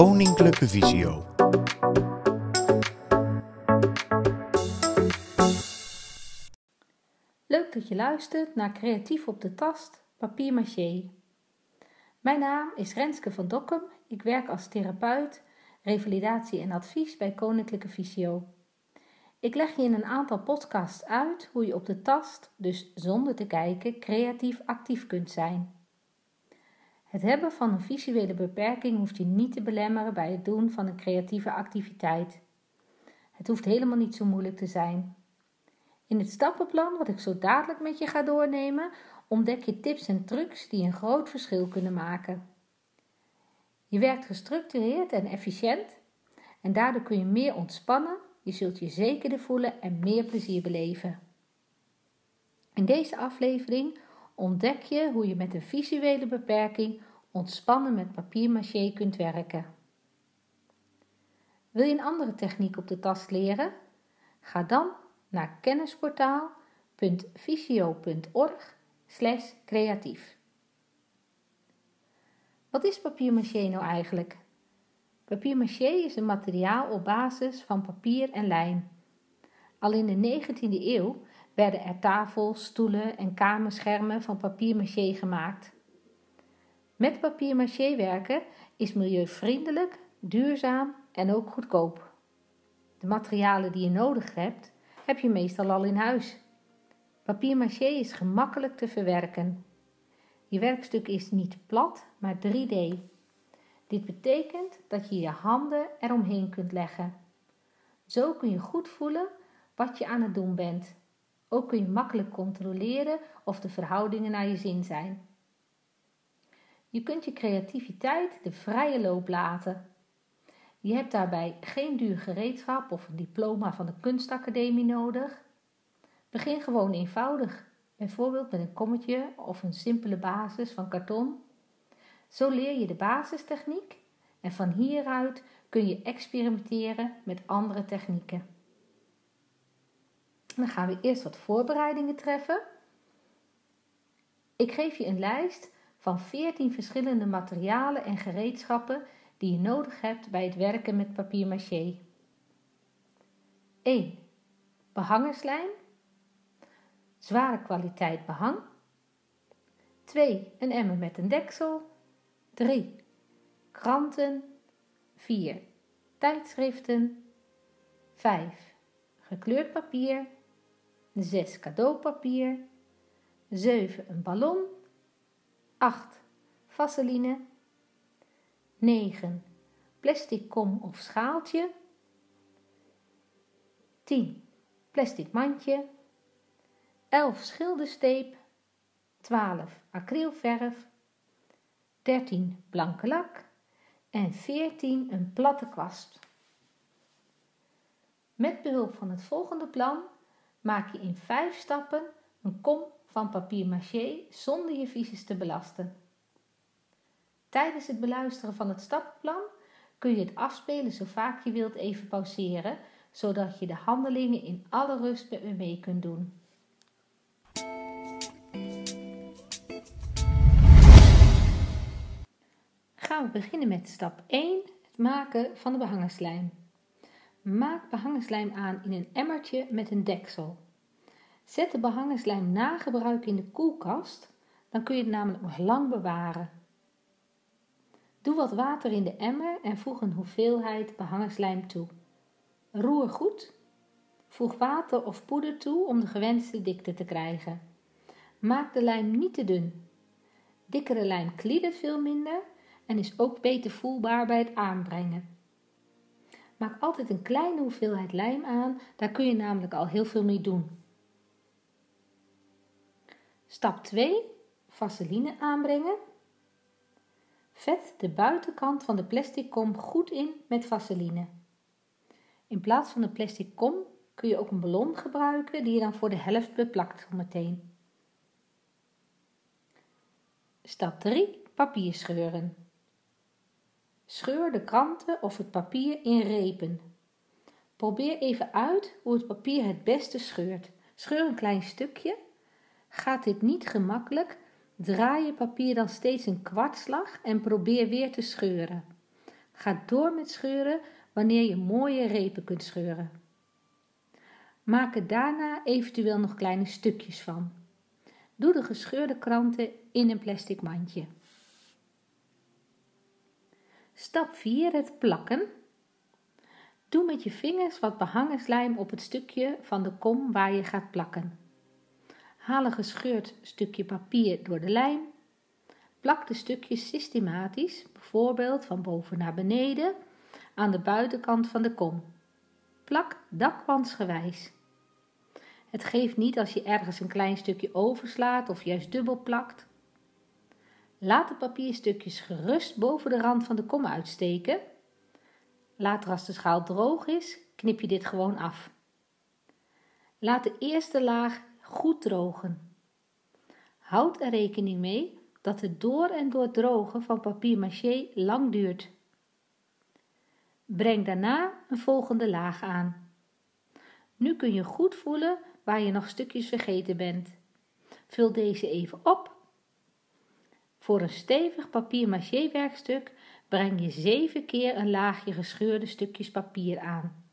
Koninklijke Visio. Leuk dat je luistert naar Creatief op de Tast, papier maché. Mijn naam is Renske van Dokkum. Ik werk als therapeut, revalidatie en advies bij Koninklijke Visio. Ik leg je in een aantal podcasts uit hoe je op de tast, dus zonder te kijken, creatief actief kunt zijn. Het hebben van een visuele beperking hoeft je niet te belemmeren bij het doen van een creatieve activiteit. Het hoeft helemaal niet zo moeilijk te zijn. In het stappenplan, wat ik zo dadelijk met je ga doornemen, ontdek je tips en trucs die een groot verschil kunnen maken. Je werkt gestructureerd en efficiënt en daardoor kun je meer ontspannen, je zult je zekerder voelen en meer plezier beleven. In deze aflevering ontdek je hoe je met een visuele beperking ontspannen met papier-maché kunt werken. Wil je een andere techniek op de tast leren? Ga dan naar kennisportaal.visio.org creatief. Wat is papier-maché nou eigenlijk? Papier-maché is een materiaal op basis van papier en lijm. Al in de 19e eeuw werden er tafels, stoelen en kamerschermen van papier-maché gemaakt. Met papier-maché werken is milieuvriendelijk, duurzaam en ook goedkoop. De materialen die je nodig hebt, heb je meestal al in huis. Papier-maché is gemakkelijk te verwerken. Je werkstuk is niet plat, maar 3D. Dit betekent dat je je handen eromheen kunt leggen. Zo kun je goed voelen wat je aan het doen bent. Ook kun je makkelijk controleren of de verhoudingen naar je zin zijn. Je kunt je creativiteit de vrije loop laten. Je hebt daarbij geen duur gereedschap of een diploma van de kunstacademie nodig. Begin gewoon eenvoudig, bijvoorbeeld met een kommetje of een simpele basis van karton. Zo leer je de basistechniek en van hieruit kun je experimenteren met andere technieken. Dan gaan we eerst wat voorbereidingen treffen. Ik geef je een lijst van 14 verschillende materialen en gereedschappen die je nodig hebt bij het werken met papier-maché. 1. Behangerslijm. Zware kwaliteit behang. 2. Een emmer met een deksel. 3. Kranten. 4. Tijdschriften. 5. Gekleurd papier. 6. Cadeaupapier. 7. Een ballon. 8. Vaseline. 9. Plastic kom of schaaltje. 10. Plastic mandje. 11. Schildersteep. 12. Acrylverf. 13. Blanke lak. En 14. Een platte kwast. Met behulp van het volgende plan maak je in 5 stappen een kom van papier maché zonder je visus te belasten. Tijdens het beluisteren van het stappenplan kun je het afspelen zo vaak je wilt even pauzeren, zodat je de handelingen in alle rust met me mee kunt doen. Gaan we beginnen met stap 1, het maken van de behangerslijm. Maak behangerslijm aan in een emmertje met een deksel. Zet de behangerslijm na gebruik in de koelkast, dan kun je het namelijk nog lang bewaren. Doe wat water in de emmer en voeg een hoeveelheid behangerslijm toe. Roer goed. Voeg water of poeder toe om de gewenste dikte te krijgen. Maak de lijm niet te dun. Dikkere lijm kliedert veel minder en is ook beter voelbaar bij het aanbrengen. Maak altijd een kleine hoeveelheid lijm aan, daar kun je namelijk al heel veel mee doen. Stap 2. Vaseline aanbrengen. Vet de buitenkant van de plastic kom goed in met vaseline. In plaats van een plastic kom kun je ook een ballon gebruiken die je dan voor de helft beplakt meteen. Stap 3. Papier scheuren. Scheur de kranten of het papier in repen. Probeer even uit hoe het papier het beste scheurt. Scheur een klein stukje. Gaat dit niet gemakkelijk, Draai je papier dan steeds een kwartslag en probeer weer te scheuren. Ga door met scheuren wanneer je mooie repen kunt scheuren. Maak er daarna eventueel nog kleine stukjes van. Doe de gescheurde kranten in een plastic mandje. Stap 4. Het plakken. Doe met je vingers wat behangenslijm op het stukje van de kom waar je gaat plakken. Haal een gescheurd stukje papier door de lijm. Plak de stukjes systematisch, bijvoorbeeld van boven naar beneden, aan de buitenkant van de kom. Plak dakwansgewijs. Het geeft niet als je ergens een klein stukje overslaat of juist dubbel plakt. Laat de papierstukjes gerust boven de rand van de kom uitsteken. Later als de schaal droog is, knip je dit gewoon af. Laat de eerste laag goed drogen. Houd er rekening mee dat het door en door drogen van papier maché lang duurt. Breng daarna een volgende laag aan. Nu kun je goed voelen waar je nog stukjes vergeten bent. Vul deze even op. Voor een stevig papier maché werkstuk breng je zeven keer een laagje gescheurde stukjes papier aan.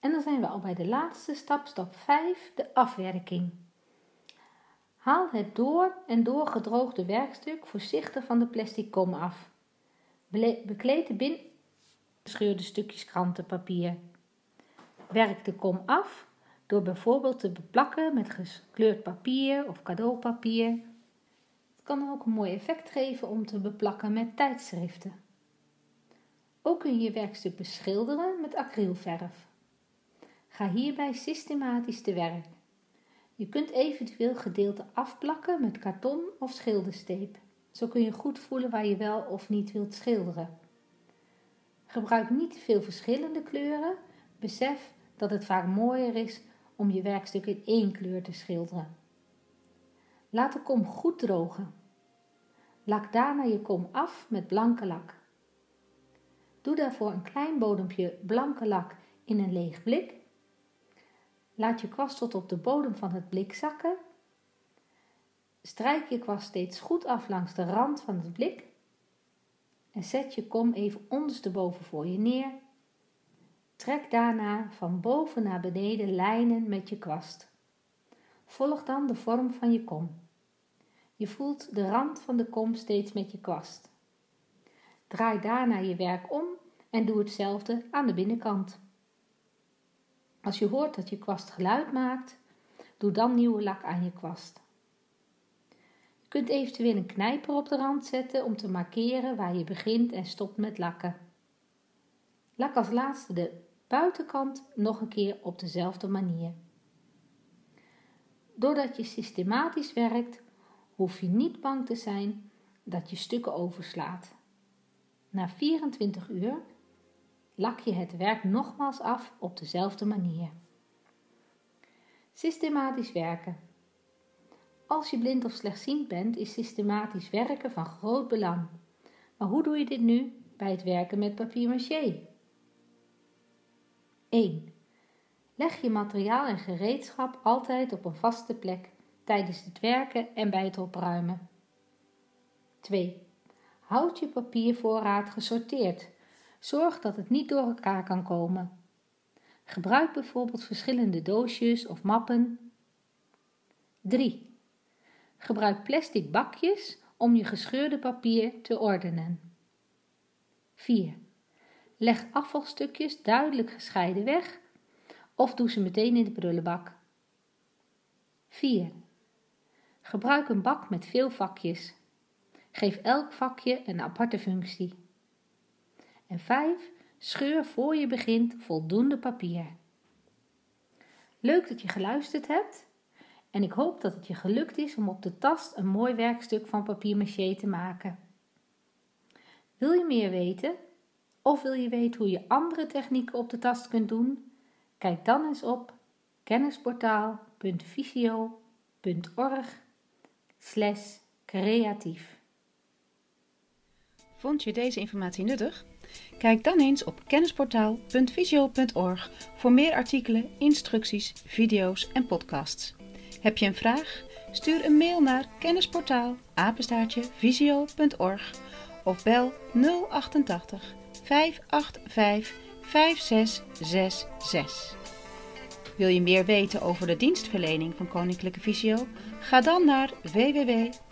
En dan zijn we al bij de laatste stap, stap 5, de afwerking. Haal het door en door gedroogde werkstuk voorzichtig van de plastic kom af. Bekleed de bin gescheurde stukjes krantenpapier. Werk de kom af door bijvoorbeeld te beplakken met gekleurd papier of cadeaupapier. Kan ook een mooi effect geven om te beplakken met tijdschriften. Ook kun je je werkstuk beschilderen met acrylverf. Ga hierbij systematisch te werk. Je kunt eventueel gedeelten afplakken met karton of schildersteep. Zo kun je goed voelen waar je wel of niet wilt schilderen. Gebruik niet te veel verschillende kleuren. Besef dat het vaak mooier is om je werkstuk in één kleur te schilderen. Laat de kom goed drogen. Lak daarna je kom af met blanke lak. Doe daarvoor een klein bodempje blanke lak in een leeg blik. Laat je kwast tot op de bodem van het blik zakken. Strijk je kwast steeds goed af langs de rand van het blik. En zet je kom even ondersteboven voor je neer Trek daarna van boven naar beneden lijnen met je kwast. Volg dan de vorm van je kom. Je voelt de rand van de kom steeds met je kwast. Draai daarna je werk om en doe hetzelfde aan de binnenkant. Als je hoort dat je kwast geluid maakt, doe dan nieuwe lak aan je kwast. Je kunt eventueel een knijper op de rand zetten om te markeren waar je begint en stopt met lakken. Lak als laatste de buitenkant nog een keer op dezelfde manier. Doordat je systematisch werkt, hoef je niet bang te zijn dat je stukken overslaat. Na 24 uur lak je het werk nogmaals af op dezelfde manier. Systematisch werken. Als je blind of slechtziend bent, is systematisch werken van groot belang. Maar hoe doe je dit nu bij het werken met papier maché? 1. Leg je materiaal en gereedschap altijd op een vaste plek tijdens het werken en bij het opruimen. 2. Houd je papiervoorraad gesorteerd. Zorg dat het niet door elkaar kan komen. Gebruik bijvoorbeeld verschillende doosjes of mappen. 3. Gebruik plastic bakjes om je gescheurde papier te ordenen. 4. Leg afvalstukjes duidelijk gescheiden weg of doe ze meteen in de prullenbak. 4. Gebruik een bak met veel vakjes. Geef elk vakje een aparte functie. En 5. Scheur voor je begint voldoende papier. Leuk dat je geluisterd hebt en ik hoop dat het je gelukt is om op de tast een mooi werkstuk van papier maché te maken. Wil je meer weten? Of wil je weten hoe je andere technieken op de tast kunt doen? Kijk dan eens op kennisportaal.visio.org creatief. Vond je deze informatie nuttig? Kijk dan eens op kennisportaal.visio.org voor meer artikelen, instructies, video's en podcasts. Heb je een vraag? Stuur een mail naar kennisportaal visio.org of bel 088 585 5666. Wil je meer weten over de dienstverlening van Koninklijke Visio? Ga dan naar www.visio.org.